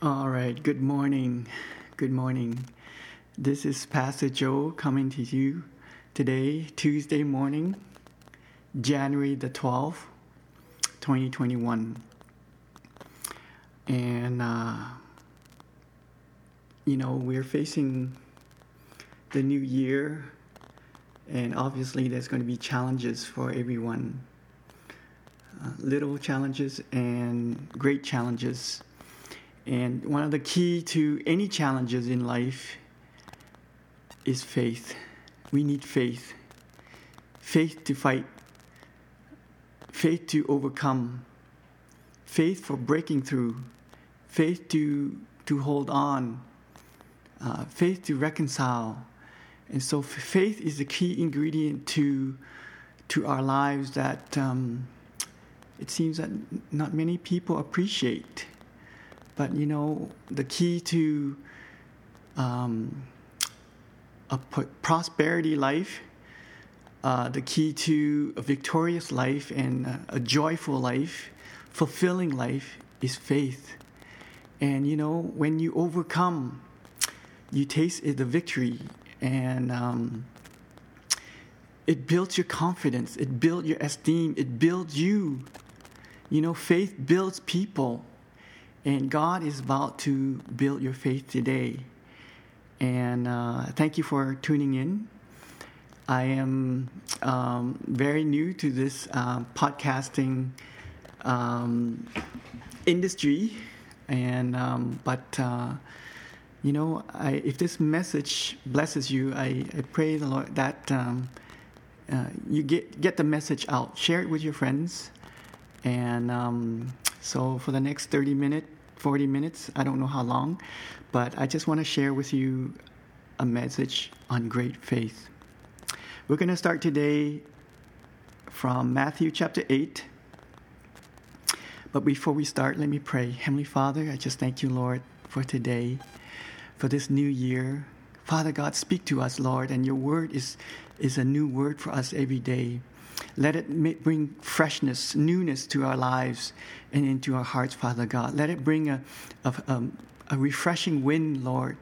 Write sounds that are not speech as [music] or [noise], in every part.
All right, good morning. Good morning. This is Pastor Joe coming to you today, Tuesday morning, January the 12th, 2021. And, uh, you know, we're facing the new year, and obviously there's going to be challenges for everyone. Uh, little challenges and great challenges. And one of the key to any challenges in life is faith. We need faith. Faith to fight. Faith to overcome. Faith for breaking through. Faith to, to hold on. Uh, faith to reconcile. And so faith is the key ingredient to, to our lives that um, it seems that not many people appreciate. But you know, the key to um, a prosperity life, uh, the key to a victorious life and a, a joyful life, fulfilling life is faith. And you know, when you overcome, you taste the victory, and um, it builds your confidence, it builds your esteem, it builds you. You know, faith builds people, and God is about to build your faith today. And uh, thank you for tuning in. I am um, very new to this uh, podcasting um, industry, and um, but uh, you know, I, if this message blesses you, I, I pray the Lord that um, uh, you get get the message out, share it with your friends, and um, so for the next 30 minutes, 40 minutes, I don't know how long, but I just want to share with you a message on great faith. We're going to start today from Matthew chapter 8. But before we start, let me pray. Heavenly Father, I just thank you, Lord, for today, for this new year. Father God, speak to us, Lord, and your word is, is a new word for us every day. Let it bring freshness, newness to our lives and into our hearts, Father God. Let it bring a, a, um, a refreshing wind, Lord,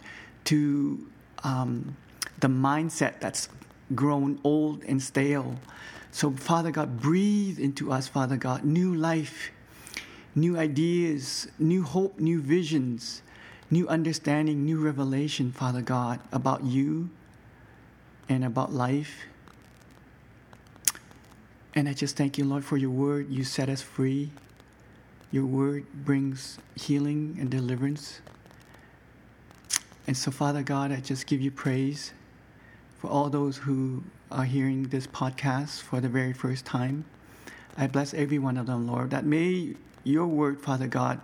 to um, the mindset that's grown old and stale. So, Father God, breathe into us, Father God, new life, new ideas, new hope, new visions, new understanding, new revelation, Father God, about you and about life and I just thank you, Lord, for your word. You set us free. Your word brings healing and deliverance. And so, Father God, I just give you praise for all those who are hearing this podcast for the very first time. I bless every one of them, Lord, that may your word, Father God,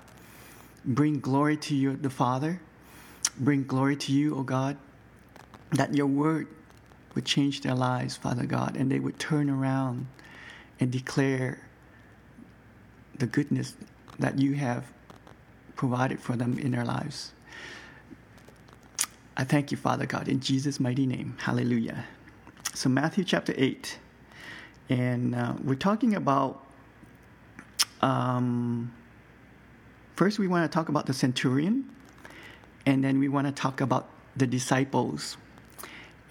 bring glory to you, the Father, bring glory to you, O oh God, that your word would change their lives, Father God, and they would turn around and declare the goodness that you have provided for them in their lives. I thank you, Father God, in Jesus' mighty name. Hallelujah. So, Matthew chapter 8, and uh, we're talking about. Um, first, we want to talk about the centurion, and then we want to talk about the disciples.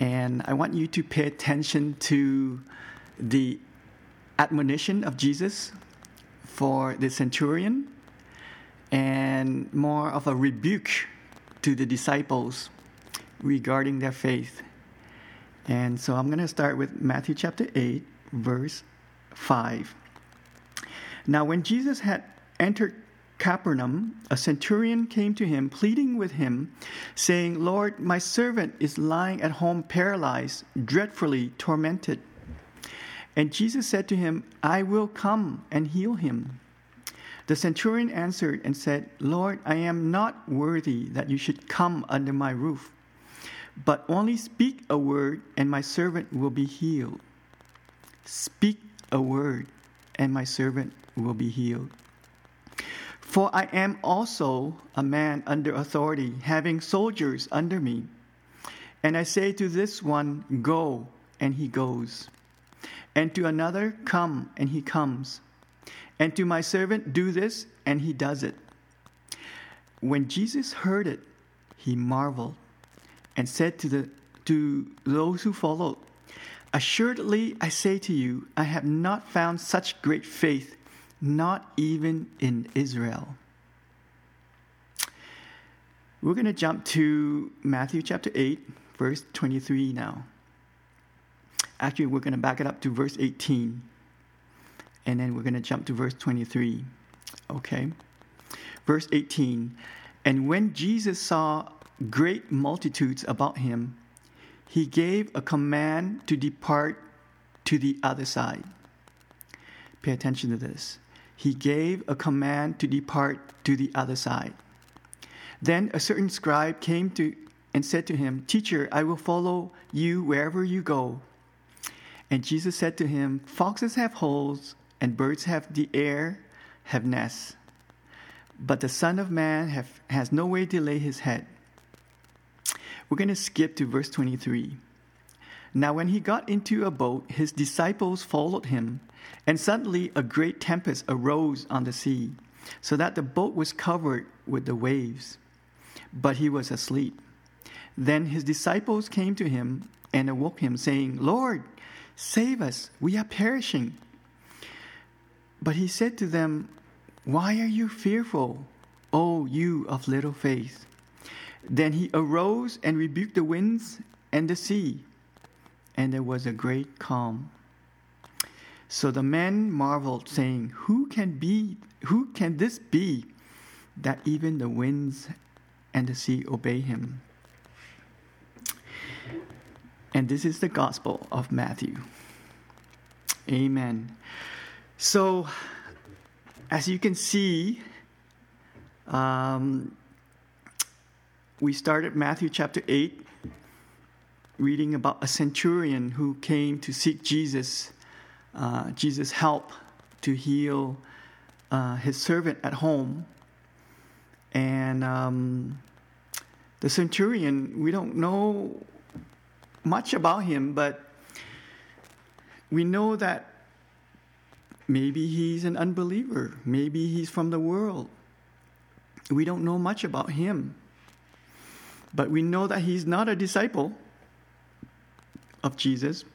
And I want you to pay attention to the admonition of Jesus for the centurion and more of a rebuke to the disciples regarding their faith. And so I'm going to start with Matthew chapter 8, verse 5. Now, when Jesus had entered Capernaum, a centurion came to him, pleading with him, saying, Lord, my servant is lying at home paralyzed, dreadfully tormented. And Jesus said to him, I will come and heal him. The centurion answered and said, Lord, I am not worthy that you should come under my roof, but only speak a word, and my servant will be healed. Speak a word, and my servant will be healed. For I am also a man under authority, having soldiers under me. And I say to this one, Go, and he goes and to another, Come, and he comes. And to my servant, Do this, and he does it. when Jesus heard it, he marveled and said to, the, to those who followed, Assuredly, I say to you, I have not found such great faith, not even in Israel. We're going to jump to Matthew chapter 8, verse 23 now. Actually, we're going to back it up to verse 18, and then we're going to jump to verse 23. Okay? Verse 18 And when Jesus saw great multitudes about him, he gave a command to depart to the other side. Pay attention to this. He gave a command to depart to the other side. Then a certain scribe came to and said to him, Teacher, I will follow you wherever you go. And Jesus said to him, Foxes have holes, and birds have the air, have nests. But the Son of Man have, has no way to lay his head. We're going to skip to verse 23. Now, when he got into a boat, his disciples followed him, and suddenly a great tempest arose on the sea, so that the boat was covered with the waves. But he was asleep. Then his disciples came to him and awoke him, saying, Lord, save us, we are perishing. But he said to them, Why are you fearful, O you of little faith? Then he arose and rebuked the winds and the sea, and there was a great calm. So the men marveled, saying, Who can be who can this be that even the winds and the sea obey him? And this is the gospel of Matthew. Amen. So, as you can see, um, we started Matthew chapter 8, reading about a centurion who came to seek Jesus, uh, Jesus' help to heal uh, his servant at home. And um, the centurion, we don't know much about him, but we know that maybe he's an unbeliever, maybe he's from the world. We don't know much about him. But we know that he's not a disciple of Jesus.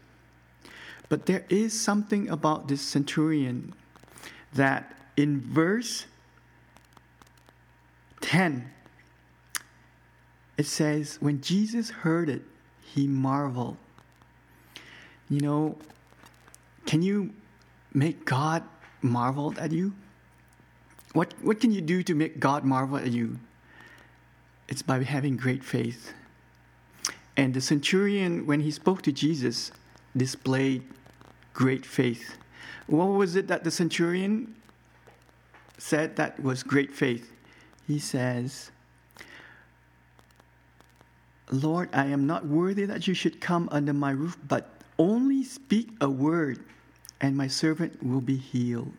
But there is something about this centurion that in verse 10, it says, When Jesus heard it, he marveled. You know, can you make God marvel at you? What, what can you do to make God marvel at you? it's by having great faith. And the centurion, when he spoke to Jesus, displayed great faith. What was it that the centurion said that was great faith? He says, Lord, I am not worthy that you should come under my roof, but only speak a word, and my servant will be healed.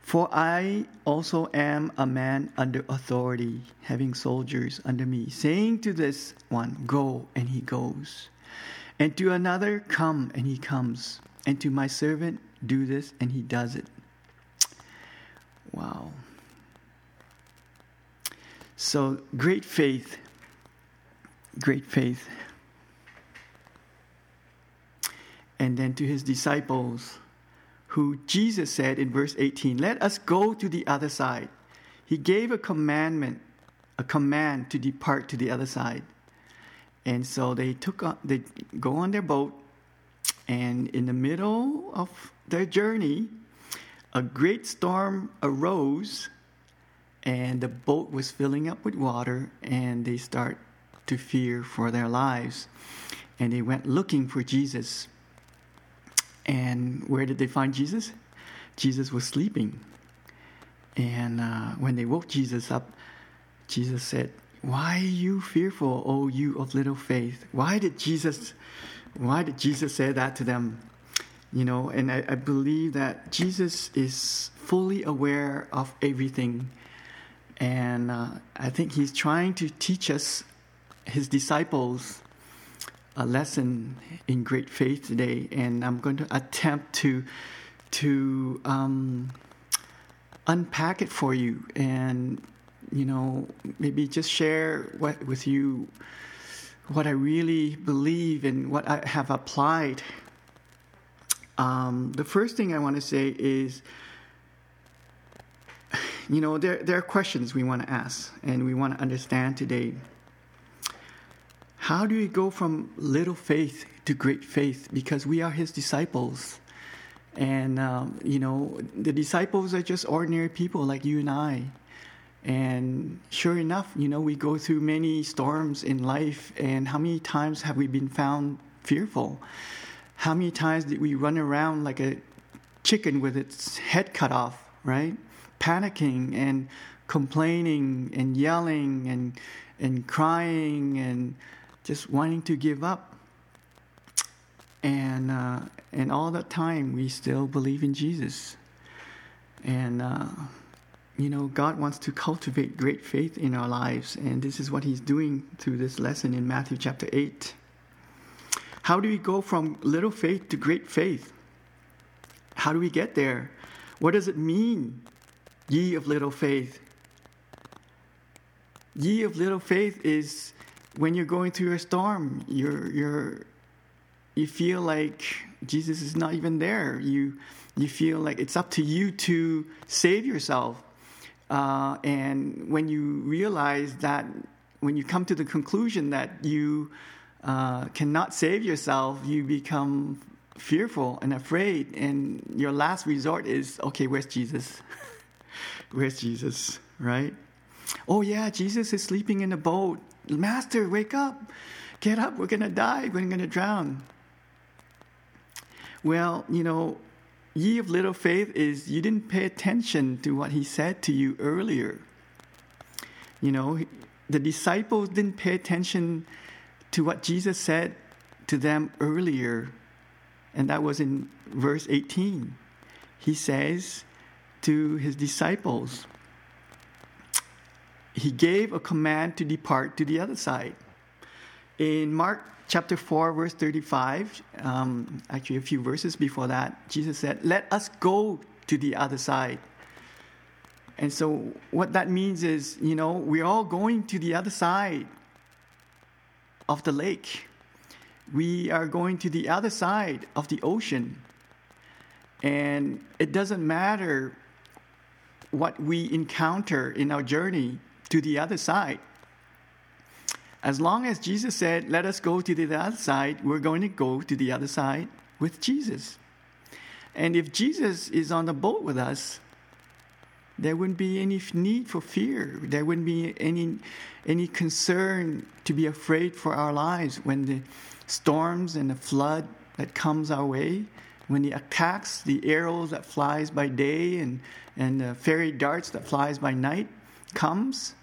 For I also am a man under authority, having soldiers under me, saying to this one, Go, and he goes. And to another, Come, and he comes. And to my servant, Do this, and he does it. Wow. So, great faith. Great faith. And then to his disciples, who Jesus said in verse 18, Let us go to the other side. He gave a commandment, a command to depart to the other side. And so they took on, they go on their boat, and in the middle of their journey, a great storm arose, and the boat was filling up with water, and they start to fear for their lives. And they went looking for Jesus. And where did they find Jesus? Jesus was sleeping. And uh, when they woke Jesus up, Jesus said, Why are you fearful, O you of little faith? Why did Jesus why did Jesus say that to them? You know, and I, I believe that Jesus is fully aware of everything. And uh, I think he's trying to teach us, his disciples, a lesson in great faith today, and I'm going to attempt to to um, unpack it for you and you know, maybe just share what, with you what I really believe and what I have applied. Um, the first thing I want to say is, you know, there, there are questions we want to ask and we want to understand today. How do we go from little faith to great faith? Because we are his disciples. And, um, you know, the disciples are just ordinary people like you and I. And sure enough, you know, we go through many storms in life. And how many times have we been found fearful? How many times did we run around like a chicken with its head cut off, right? Panicking and complaining and yelling and, and crying and just wanting to give up. And, uh, and all that time, we still believe in Jesus. And, uh, you know, God wants to cultivate great faith in our lives, and this is what He's doing through this lesson in Matthew chapter 8. How do we go from little faith to great faith? How do we get there? What does it mean, ye of little faith? Ye of little faith is when you're going through a storm, you're, you're, you feel like Jesus is not even there. You, you feel like it's up to you to save yourself. Uh, and when you realize that, when you come to the conclusion that you uh, cannot save yourself, you become fearful and afraid. And your last resort is okay, where's Jesus? [laughs] where's Jesus? Right? Oh, yeah, Jesus is sleeping in a boat. Master, wake up. Get up. We're going to die. We're going to drown. Well, you know, ye of little faith is you didn't pay attention to what he said to you earlier. You know, the disciples didn't pay attention to what Jesus said to them earlier, and that was in verse 18. He says to his disciples, He gave a command to depart to the other side. In Mark chapter 4, verse 35, um, actually a few verses before that, Jesus said, Let us go to the other side. And so, what that means is, you know, we're all going to the other side of the lake. We are going to the other side of the ocean. And it doesn't matter what we encounter in our journey to the other side as long as Jesus said, let us go to the other side, we're going to go to the other side with Jesus. And if Jesus is on the boat with us, there wouldn't be any need for fear. There wouldn't be any, any concern to be afraid for our lives when the storms and the flood that comes our way, when the attacks, the arrows that flies by day and, and the fairy darts that flies by night comes,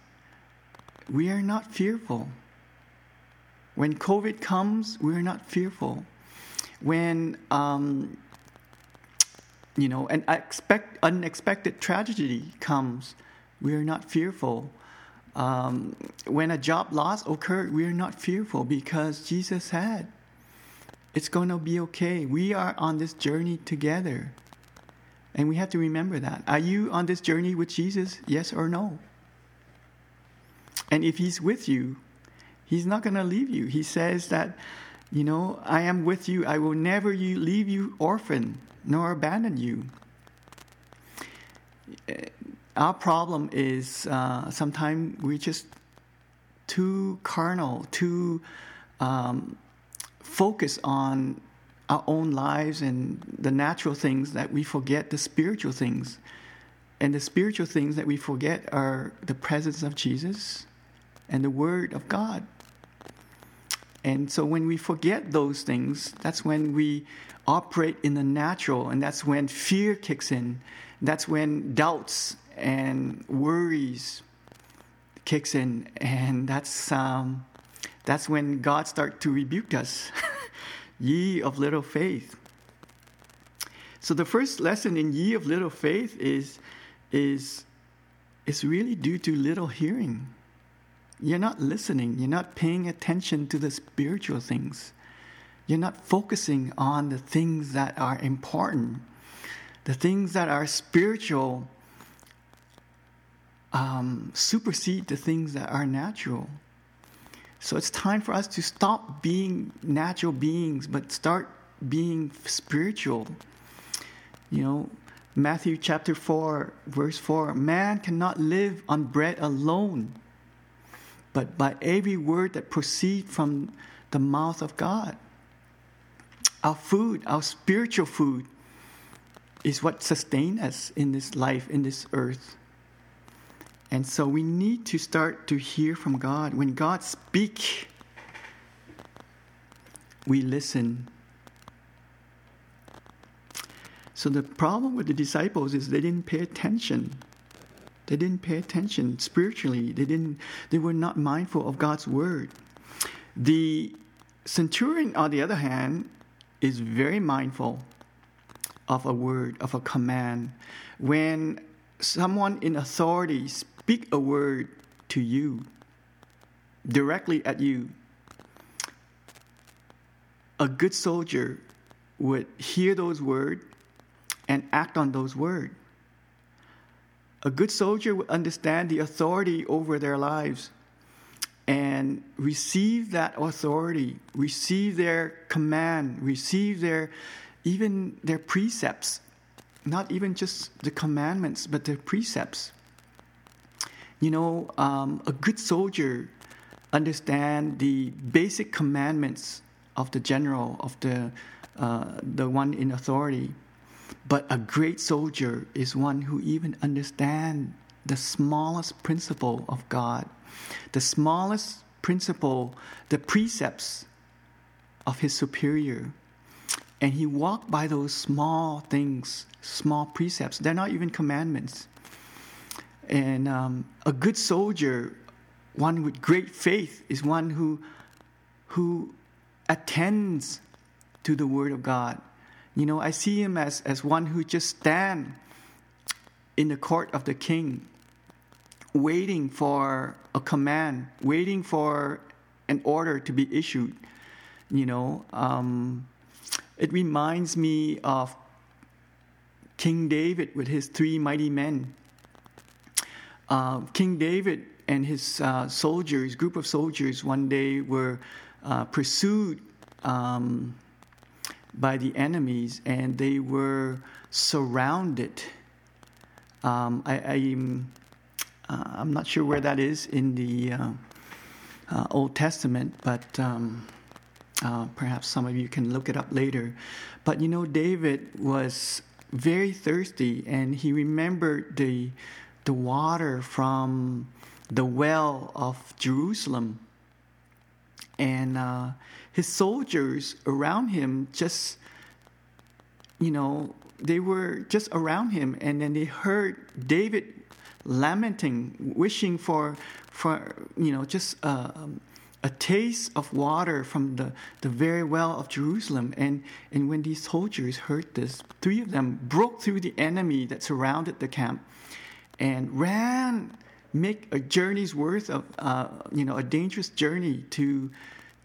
we are not fearful when COVID comes, we're not fearful. When um, you know an expect, unexpected tragedy comes, we're not fearful. Um, when a job loss occurred, we're not fearful because Jesus said, It's going to be okay. We are on this journey together. And we have to remember that. Are you on this journey with Jesus? Yes or no? And if He's with you, He's not going to leave you. He says that, you know, I am with you. I will never you, leave you orphan nor abandon you. Our problem is uh, sometimes we're just too carnal, too um, focused on our own lives and the natural things that we forget the spiritual things. And the spiritual things that we forget are the presence of Jesus and the Word of God. And so when we forget those things, that's when we operate in the natural, and that's when fear kicks in. That's when doubts and worries kicks in, and that's um, that's when God starts to rebuke us, [laughs] ye of little faith. So the first lesson in ye of little faith is is is really due to little hearing you're not listening. You're not paying attention to the spiritual things. You're not focusing on the things that are important. The things that are spiritual um, supersede the things that are natural. So it's time for us to stop being natural beings, but start being spiritual. You know, Matthew chapter 4, verse 4 Man cannot live on bread alone, but by every word that proceeds from the mouth of God. Our food, our spiritual food, is what sustains us in this life, in this earth. And so we need to start to hear from God. When God speaks, we listen. So the problem with the disciples is they didn't pay attention. They didn't pay attention spiritually. They didn't they were not mindful of God's word. The centurion on the other hand is very mindful of a word, of a command. When someone in authority speak a word to you, directly at you, a good soldier would hear those words and act on those words. A good soldier would understand the authority over their lives and receive that authority, receive their command, receive their even their precepts, not even just the commandments, but their precepts. You know, um, a good soldier understand the basic commandments of the general, of the uh, the one in authority. But a great soldier is one who even understands the smallest principle of God, the smallest principle, the precepts of his superior. And he walked by those small things, small precepts. They're not even commandments. And um, a good soldier, one with great faith, is one who, who attends to the word of God. You know, I see him as, as one who just stand in the court of the king, waiting for a command, waiting for an order to be issued. You know, um, it reminds me of King David with his three mighty men. Uh, King David and his uh, soldiers, group of soldiers, one day were uh, pursued um, by the enemies, and they were surrounded. Um, I, am uh, not sure where that is in the uh, uh, Old Testament, but. Um, uh, perhaps some of you can look it up later. But you know, David was very thirsty and he remembered the, the water from the well of Jerusalem. And uh, his soldiers around him just, you know, they were just around him. And then they heard David lamenting, wishing for, for you know, just. Uh, a taste of water from the, the very well of Jerusalem. And, and when these soldiers heard this, three of them broke through the enemy that surrounded the camp and ran, make a journey's worth of, uh, you know, a dangerous journey to,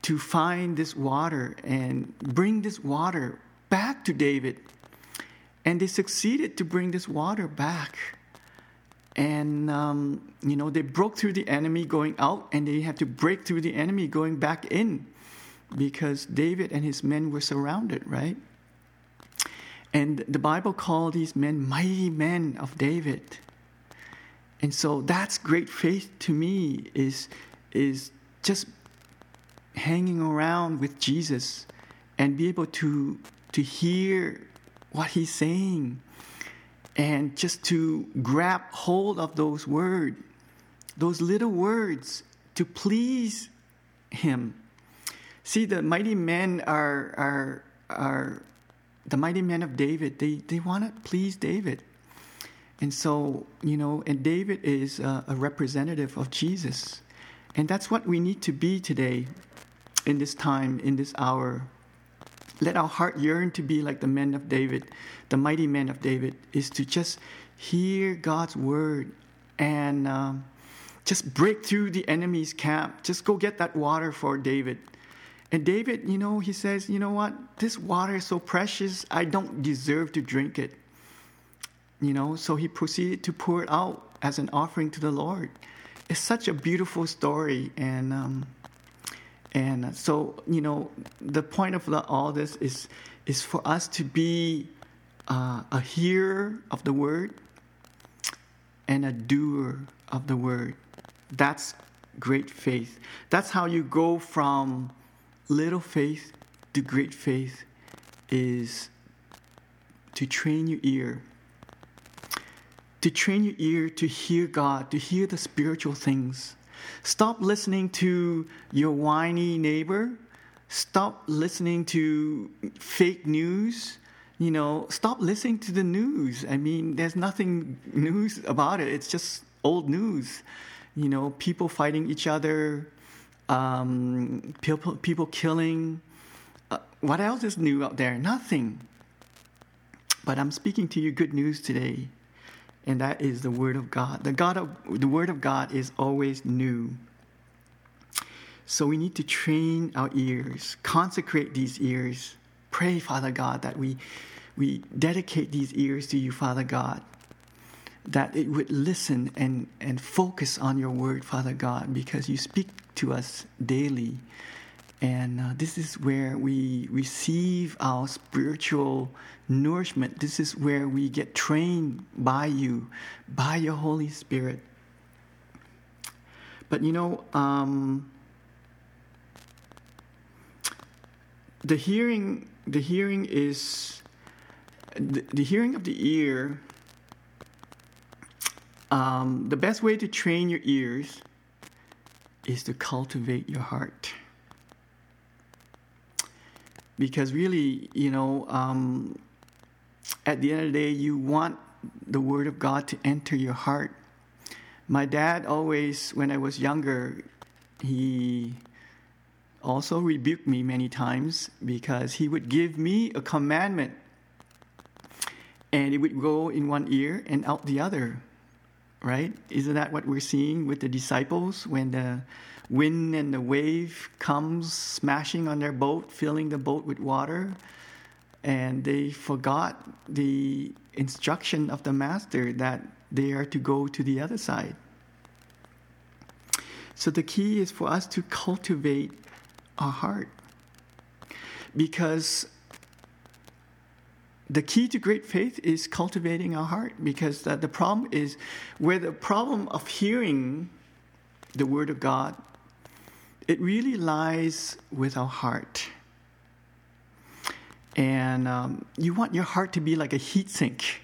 to find this water and bring this water back to David. And they succeeded to bring this water back. And um, you know they broke through the enemy going out and they had to break through the enemy going back in because david and his men were surrounded right? And the bible called these men mighty men of david. And so that's great faith to me is is just hanging around with jesus and be able to to hear what he's saying and just to grab hold of those words, those little words to please Him. See, the mighty men are, are, are the mighty men of David. They, they want to please David. And so, you know, and David is a, a representative of Jesus. And that's what we need to be today in this time, in this hour. Let our heart yearn to be like the men of David, the mighty men of David, is to just hear God's word and um, just break through the enemy's camp. Just go get that water for David. And David, you know, he says, you know what? This water is so precious, I don't deserve to drink it. You know, so he proceeded to pour it out as an offering to the Lord. It's such a beautiful story, and um, and so you know the point of all this is is for us to be uh, a hearer of the word and a doer of the word. That's great faith. That's how you go from little faith to great faith is to train your ear. To train your ear to hear God, to hear the spiritual things. Stop listening to your whiny neighbor. Stop listening to fake news. You know, stop listening to the news. I mean, there's nothing news about it. It's just old news. You know, people fighting each other, um, people, people killing. Uh, what else is new out there? Nothing. But I'm speaking to you good news today, and that is the Word of God. The God of the Word of God is always new. So we need to train our ears, consecrate these ears. Pray, Father God, that we we dedicate these ears to you, Father God, that it would listen and, and focus on your word, Father God, because you speak to us daily. And uh, this is where we receive our spiritual nourishment. This is where we get trained by you, by your Holy Spirit. But you know, um, the hearing, the hearing is the, the hearing of the ear. Um, the best way to train your ears is to cultivate your heart because really, you know, um, at the end of the day, you want the Word of God to enter your heart. My dad always, when I was younger, he also rebuked me many times because he would give me a commandment and it would go in one ear and out the other, right? Isn't that what we're seeing with the disciples when the wind and the wave comes smashing on their boat, filling the boat with water, and they forgot the instruction of the master that they are to go to the other side. So the key is for us to cultivate our heart. Because the key to great faith is cultivating our heart because the, problem is where the problem of hearing the word of God it really lies with our heart. And um, you want your heart to be like a heat sink.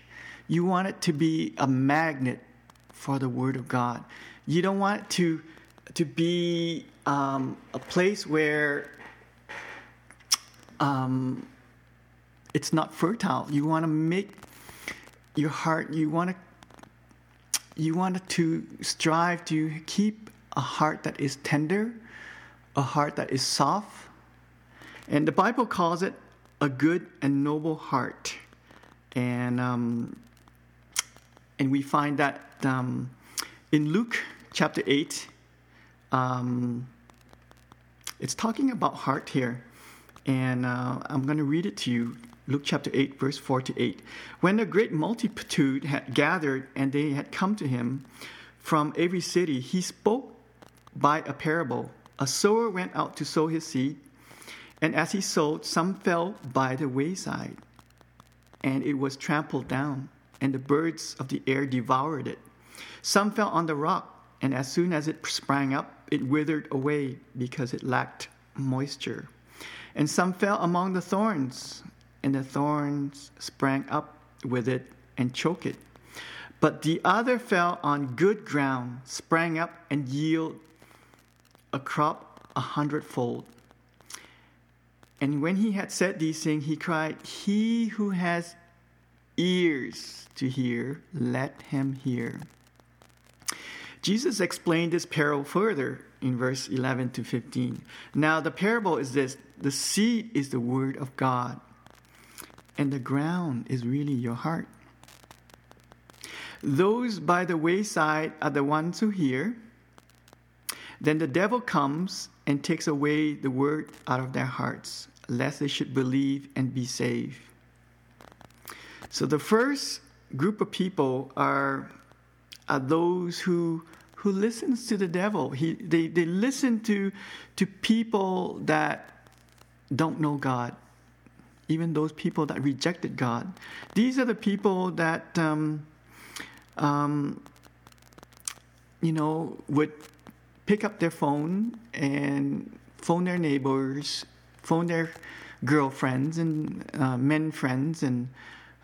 You want it to be a magnet for the Word of God. You don't want it to, to be um, a place where um, it's not fertile. You want to make your heart, you want to you want to strive to keep a heart that is tender a heart that is soft. And the Bible calls it a good and noble heart. And, um, and we find that um, in Luke chapter 8, um, it's talking about heart here. And uh, I'm going to read it to you. Luke chapter 8, verse 4 to 8. When a great multitude had gathered and they had come to him from every city, he spoke by a parable a sower went out to sow his seed, and as he sowed, some fell by the wayside, and it was trampled down, and the birds of the air devoured it. Some fell on the rock, and as soon as it sprang up, it withered away because it lacked moisture. And some fell among the thorns, and the thorns sprang up with it and choked it. But the other fell on good ground, sprang up, and yielded a crop a hundredfold. And when he had said these things, he cried, He who has ears to hear, let him hear. Jesus explained this parable further in verse 11 to 15. Now, the parable is this the seed is the word of God, and the ground is really your heart. Those by the wayside are the ones who hear then the devil comes and takes away the word out of their hearts, lest they should believe and be saved. So the first group of people are are those who who listens to the devil. He, they, they listen to, to people that don't know God, even those people that rejected God. These are the people that, um, um, you know, would pick up their phone and phone their neighbors, phone their girlfriends and uh, men friends, and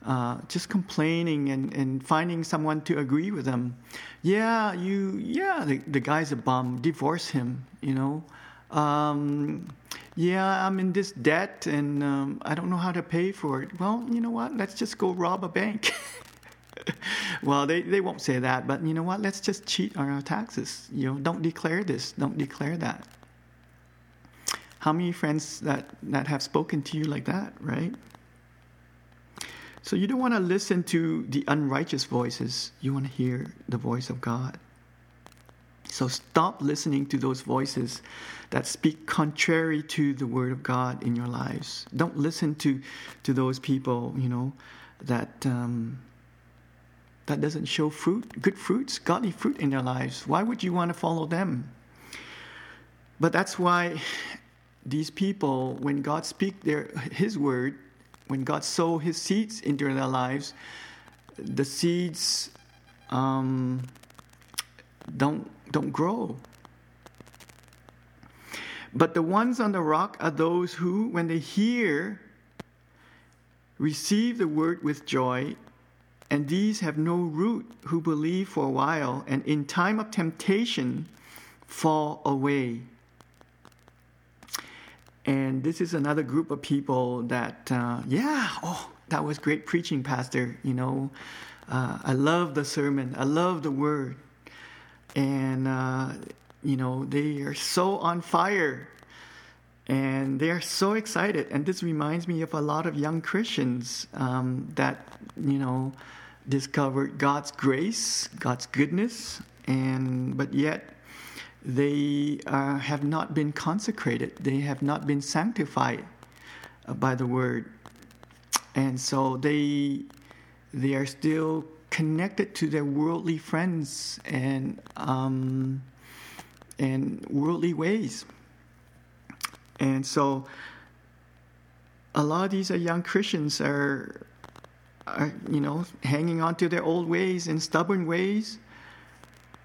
uh, just complaining and, and finding someone to agree with them. Yeah, you, yeah, the, the guy's a bum. Divorce him, you know. Um, yeah, I'm in this debt and um, I don't know how to pay for it. Well, you know what? Let's just go rob a bank. [laughs] [laughs] well, they, they won't say that, but you know what? Let's just cheat on our taxes. You know, don't declare this, don't declare that. How many friends that, that have spoken to you like that, right? So you don't want to listen to the unrighteous voices. You want to hear the voice of God. So stop listening to those voices that speak contrary to the word of God in your lives. Don't listen to to those people, you know, that um, that doesn't show fruit, good fruits, godly fruit in their lives. Why would you want to follow them? But that's why these people, when God speak their His word, when God sow His seeds into their lives, the seeds um, don't don't grow. But the ones on the rock are those who, when they hear, receive the word with joy, and these have no root, who believe for a while, and in time of temptation fall away. And this is another group of people that, uh, yeah, oh, that was great preaching, Pastor. You know, uh, I love the sermon, I love the word. And, uh, you know, they are so on fire and they are so excited. And this reminds me of a lot of young Christians um, that, you know, discovered God's grace, God's goodness, and but yet they uh, have not been consecrated, they have not been sanctified uh, by the word. And so they, they are still connected to their worldly friends and, um, and worldly ways. And so a lot of these young Christians are, are, you know, hanging on to their old ways and stubborn ways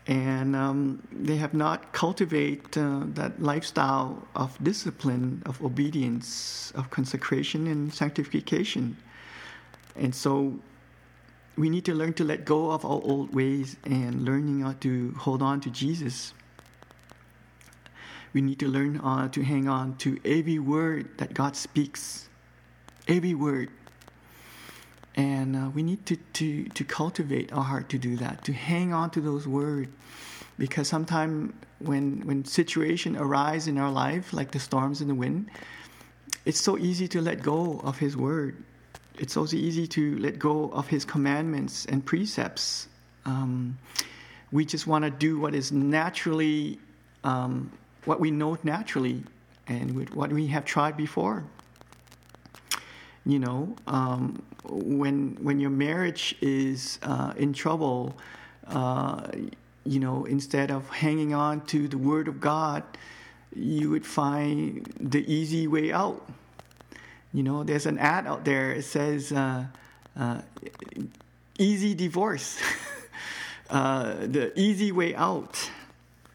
and um, they have not cultivate uh, that lifestyle of discipline, of obedience, of consecration and sanctification. And so we need to learn to let go of our old ways and learning how to hold on to Jesus. We need to learn uh, to hang on to every word that God speaks, every word and uh, we need to, to, to cultivate our heart to do that, to hang on to those words. Because sometimes when, when situation arise in our life, like the storms and the wind, it's so easy to let go of His word. It's also easy to let go of His commandments and precepts. Um, we just want to do what is naturally, um, what we know naturally, and what we have tried before you know um, when when your marriage is uh, in trouble uh, you know instead of hanging on to the word of god you would find the easy way out. You know there's an ad out there. It says uh, uh easy divorce. [laughs] Uh, the easy way out.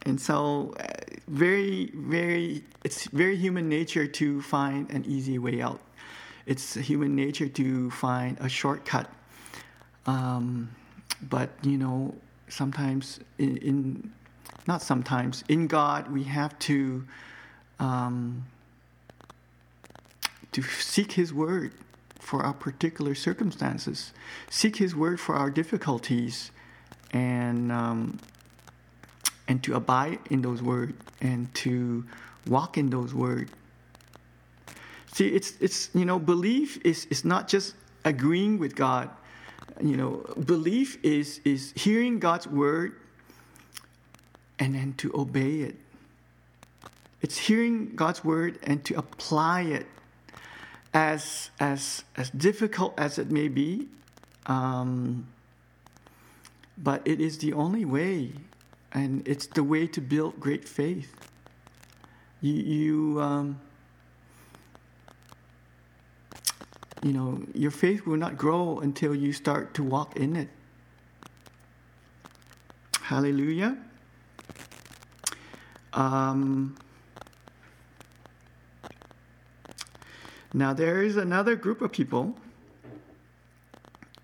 And so uh, very very it's very human nature to find an easy way out it's human nature to find a shortcut. Um, but you know, sometimes in, in, not sometimes in God we have to um, to seek His word for our particular circumstances, seek His word for our difficulties, and um, and to abide in those words and to walk in those words See, it's, it's you know, belief is, is not just agreeing with God. You know, belief is, is hearing God's word and then to obey it. It's hearing God's word and to apply it as, as, as difficult as it may be. Um, but it is the only way, and it's the way to build great faith. You, you, um, you know, your faith will not grow until you start to walk in it. Hallelujah. Um, now, there is another group of people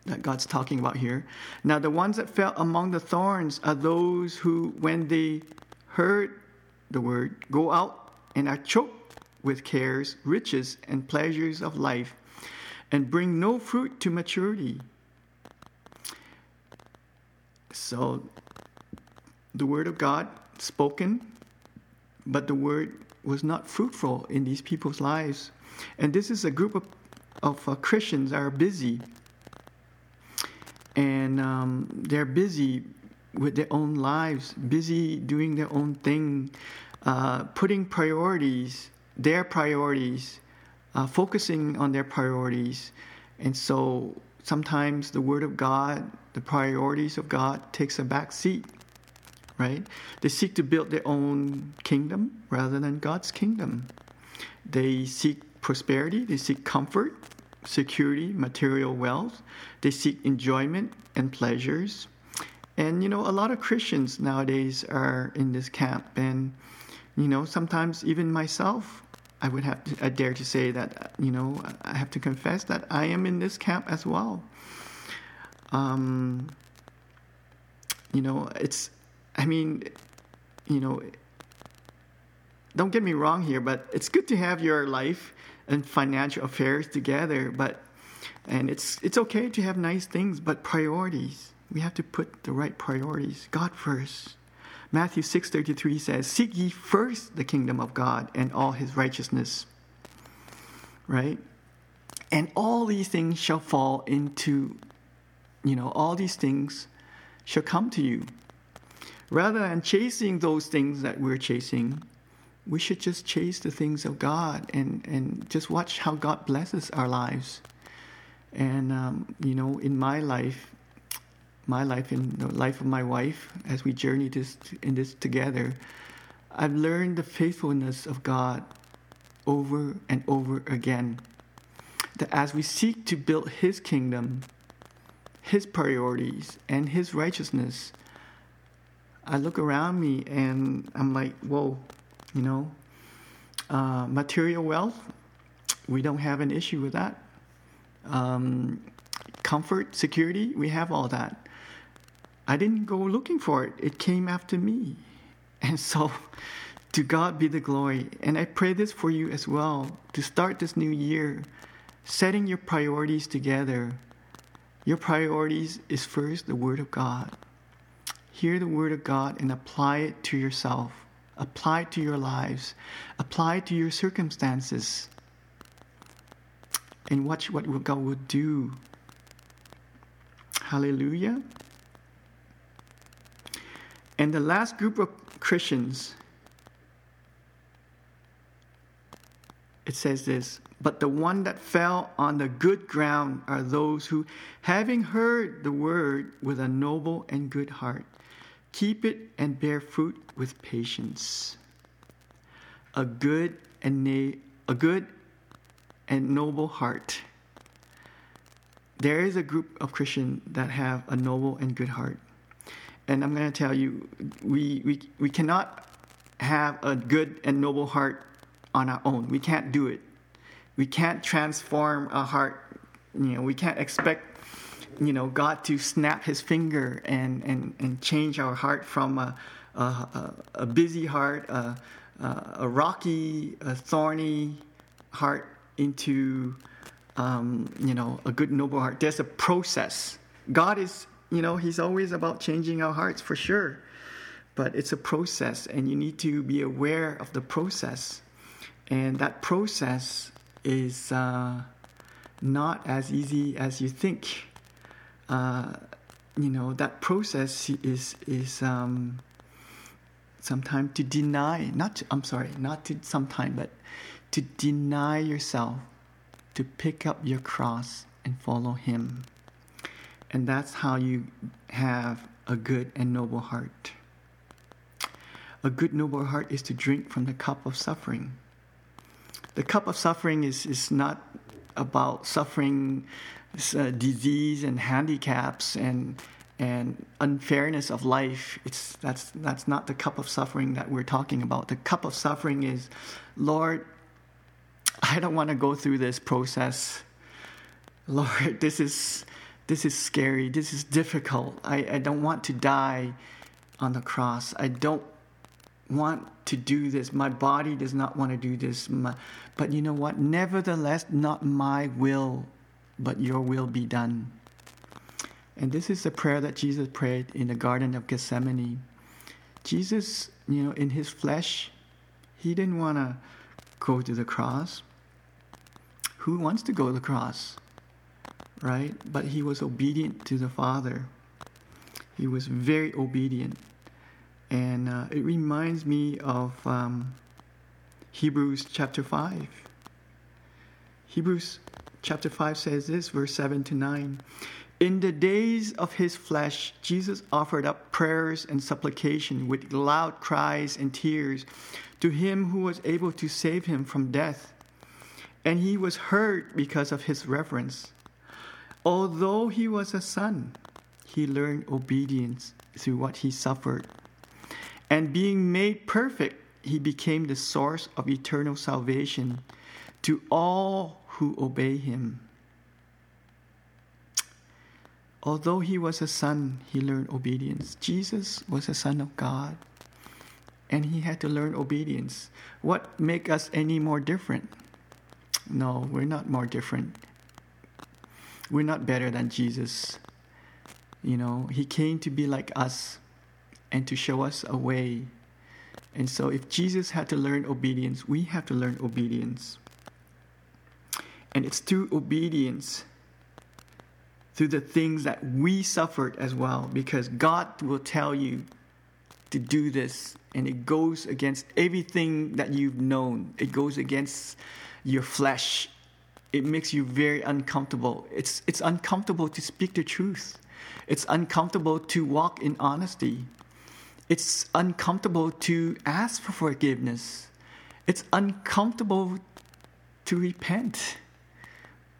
that God's talking about here. Now, the ones that fell among the thorns are those who, when they heard the word, go out and are choked with cares, riches, and pleasures of life, and bring no fruit to maturity. So, the word of God spoken, but the word was not fruitful in these people's lives. And this is a group of, of uh, Christians that are busy and um, they're busy with their own lives, busy doing their own thing, uh, putting priorities, their priorities, uh, focusing on their priorities. And so sometimes the Word of God, the priorities of God, takes a back seat, right? They seek to build their own kingdom rather than God's kingdom. They seek prosperity, they seek comfort, security, material wealth. They seek enjoyment and pleasures. And, you know, a lot of Christians nowadays are in this camp. And, you know, sometimes even myself, I would have to, I dare to say that, you know, I have to confess that I am in this camp as well. Um, you know, it's, I mean, you know, don't get me wrong here, but it's good to have your life and financial affairs together. But and it's it's okay to have nice things, but priorities. We have to put the right priorities. God first. Matthew 6:33 says, "Seek ye first the kingdom of God and all his righteousness." Right? And all these things shall fall into you know, all these things shall come to you. Rather than chasing those things that we're chasing, we should just chase the things of God and, and just watch how God blesses our lives. And, um, you know, in my life, my life, and the life of my wife, as we journey this in this together, I've learned the faithfulness of God over and over again. That as we seek to build His kingdom, His priorities, and His righteousness, I look around me and I'm like, whoa, you know, uh, material wealth, we don't have an issue with that. Um, comfort, security, we have all that. I didn't go looking for it, it came after me. And so, to God be the glory. And I pray this for you as well to start this new year, setting your priorities together. Your priorities is first the Word of God. Hear the Word of God and apply it to yourself apply it to your lives, apply it to your circumstances, and watch what God will do. Hallelujah. And the last group of Christians, it says this But the one that fell on the good ground are those who, having heard the word with a noble and good heart, Keep it and bear fruit with patience. A good and na- a good and noble heart. There is a group of Christians that have a noble and good heart. And I'm going to tell you, we, we, we cannot have a good and noble heart on our own. We can't do it. We can't transform a heart. You know, we can't expect you know, God to snap his finger and, and, and change our heart from a, a, a busy heart, a, a, rocky, a thorny heart into, um, you know, a good, noble heart. There's a process. God is, you know, he's always about changing our hearts for sure. But it's a process, and you need to be aware of the process. And that process is uh, not as easy as you think uh, you know that process is is um, sometimes to deny not to, I'm sorry not to sometimes but to deny yourself to pick up your cross and follow him and that's how you have a good and noble heart. A good noble heart is to drink from the cup of suffering. The cup of suffering is, is not about suffering, uh, disease, and handicaps and and unfairness of life. It's that's that's not the cup of suffering that we're talking about. The cup of suffering is, Lord, I don't want to go through this process. Lord, [laughs] this is this is scary. This is difficult. I, I don't want to die on the cross. I don't want to do this. My body does not want to do this. My, but you know what? Nevertheless, not my will, but your will be done. And this is the prayer that Jesus prayed in the Garden of Gethsemane. Jesus, you know, in his flesh, he didn't want to go to the cross. Who wants to go to the cross? Right? But he was obedient to the Father. He was very obedient. And uh, it reminds me of um, Hebrews chapter 5. Hebrews chapter 5 says this, verse 7 to 9. In the days of his flesh, Jesus offered up prayers and supplication with loud cries and tears to him who was able to save him from death. And he was heard because of his reverence. Although he was a son, he learned obedience through what he suffered. And being made perfect, he became the source of eternal salvation to all who obey him. Although he was a son, he learned obedience. Jesus was a son of God, and he had to learn obedience. What make us any more different? No, we're not more different. We're not better than Jesus. You know, he came to be like us and to show us a way. And so, if Jesus had to learn obedience, we have to learn obedience. And it's through obedience through the things that we suffered as well, because God will tell you to do this, and it goes against everything that you've known. It goes against your flesh. It makes you very uncomfortable. It's, it's uncomfortable to speak the truth. It's uncomfortable to walk in honesty. It's uncomfortable to ask for forgiveness. It's uncomfortable to repent.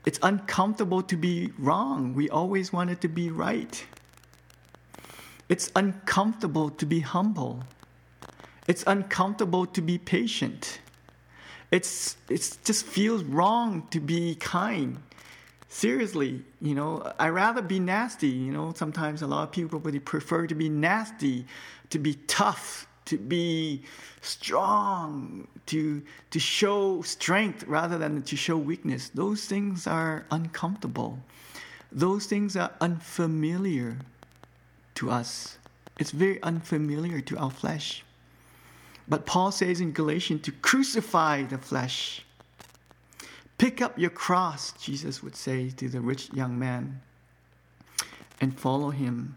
It's uncomfortable to be wrong. We always wanted to be right. It's uncomfortable to be humble. It's uncomfortable to be patient. It's it just feels wrong to be kind. Seriously, you know, I rather be nasty. You know, sometimes a lot of people would prefer to be nasty, to be tough, to be strong, to, to show strength rather than to show weakness. Those things are uncomfortable. Those things are unfamiliar to us. It's very unfamiliar to our flesh. But Paul says in Galatians to crucify the flesh. Pick up your cross, Jesus would say to the rich young man, and follow him.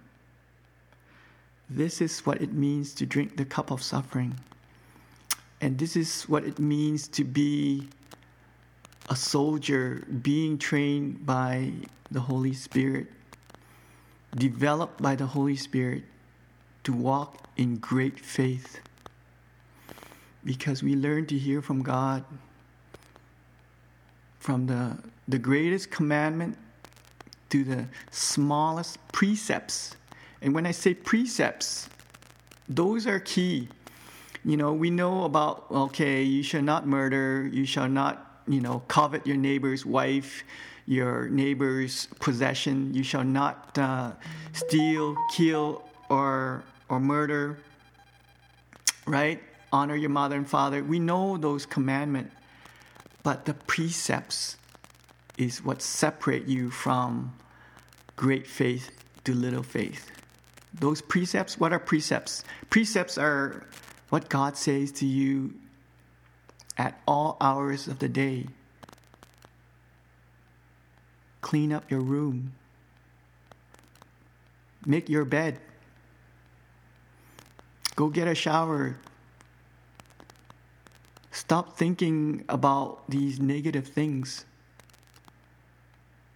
This is what it means to drink the cup of suffering. And this is what it means to be a soldier being trained by the Holy Spirit, developed by the Holy Spirit to walk in great faith. Because we learn to hear from God, from the, the greatest commandment to the smallest precepts and when I say precepts, those are key. You know, we know about, okay, you shall not murder, you shall not, you know, covet your neighbor's wife, your neighbor's possession, you shall not uh, steal, kill, or, or murder, right? Honor your mother and father. We know those commandments, but the precepts is what separate you from great faith to little faith. Those precepts, what are precepts? Precepts are what God says to you at all hours of the day. Clean up your room. Make your bed. Go get a shower. Stop thinking about these negative things.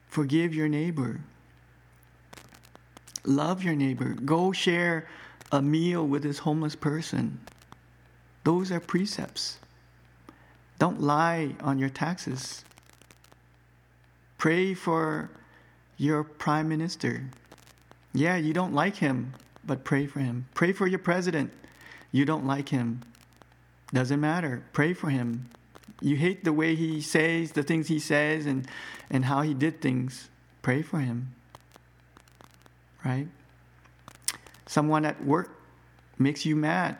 Forgive your neighbor. Love your neighbor. Go share a meal with this homeless person. Those are precepts. Don't lie on your taxes. Pray for your prime minister. Yeah, you don't like him, but pray for him. Pray for your president. You don't like him. Doesn't matter. Pray for him. You hate the way he says, the things he says, and, and how he did things. Pray for him. Right? Someone at work makes you mad.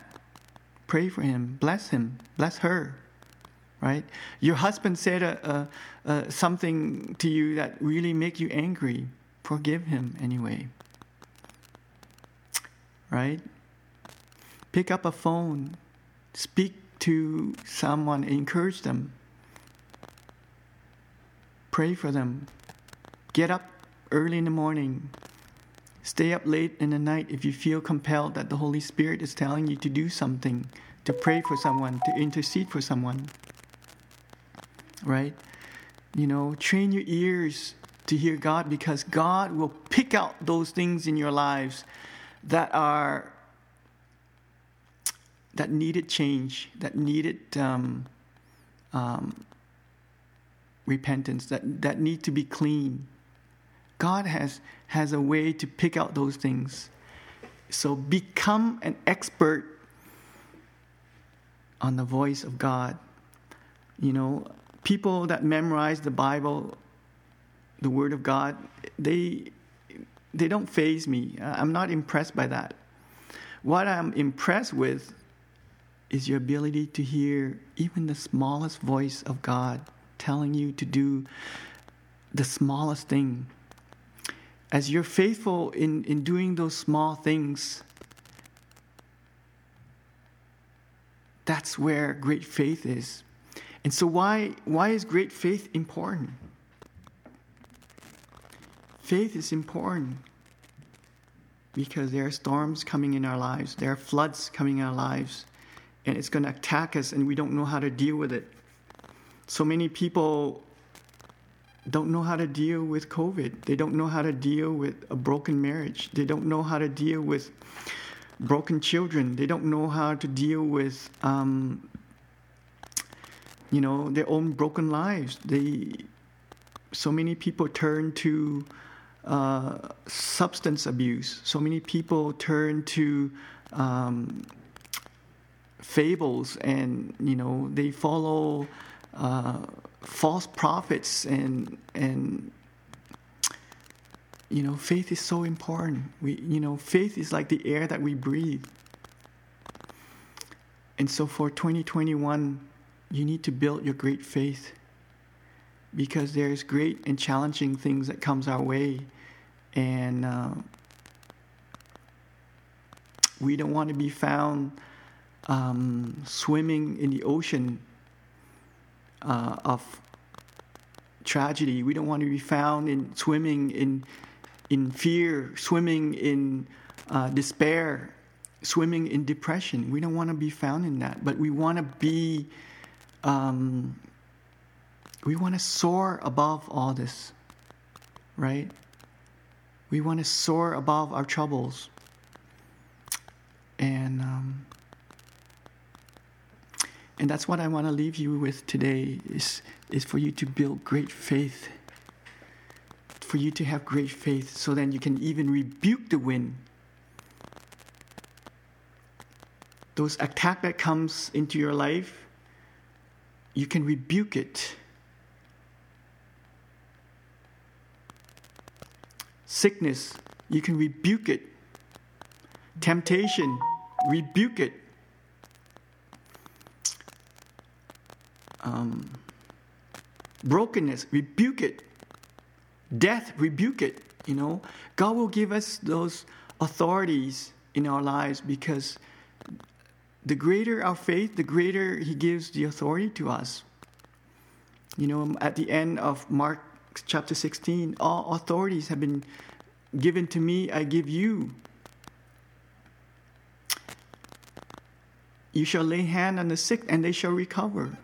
Pray for him. Bless him. Bless her. Right? Your husband said a, a, a, something to you that really make you angry. Forgive him anyway. Right? Pick up a phone. Speak to someone. Encourage them. Pray for them. Get up early in the morning. Stay up late in the night if you feel compelled that the Holy Spirit is telling you to do something, to pray for someone, to intercede for someone. Right? You know, train your ears to hear God because God will pick out those things in your lives that are that needed change, that needed um, um, repentance, that, that need to be clean. God has, has a way to pick out those things. So become an expert on the voice of God. You know, people that memorize the Bible, the Word of God, they they don't faze me. I'm not impressed by that. What I'm impressed with is your ability to hear even the smallest voice of God telling you to do the smallest thing as you're faithful in, in doing those small things, that's where great faith is. And so, why, why is great faith important? Faith is important because there are storms coming in our lives, there are floods coming in our lives, and it's going to attack us, and we don't know how to deal with it. So many people don't know how to deal with COVID. They don't know how to deal with a broken marriage. They don't know how to deal with broken children. They don't know how to deal with, um, you know, their own broken lives. They, so many people turn to uh, substance abuse. So many people turn to um, fables, and you know, they follow. Uh, false prophets and and you know faith is so important we you know faith is like the air that we breathe and so for 2021 you need to build your great faith because there's great and challenging things that comes our way and uh, we don't want to be found um, swimming in the ocean uh, of tragedy. We don't want to be found in swimming in in fear, swimming in uh, despair, swimming in depression. We don't want to be found in that, but we want to be. Um, we want to soar above all this, right? We want to soar above our troubles. And um, and that's what I want to leave you with today is, is for you to build great faith. For you to have great faith so then you can even rebuke the wind. Those attack that comes into your life, you can rebuke it. Sickness, you can rebuke it. Temptation, rebuke it. Um, brokenness, rebuke it. Death, rebuke it. You know, God will give us those authorities in our lives because the greater our faith, the greater He gives the authority to us. You know, at the end of Mark chapter 16, all authorities have been given to me, I give you. You shall lay hand on the sick and they shall recover.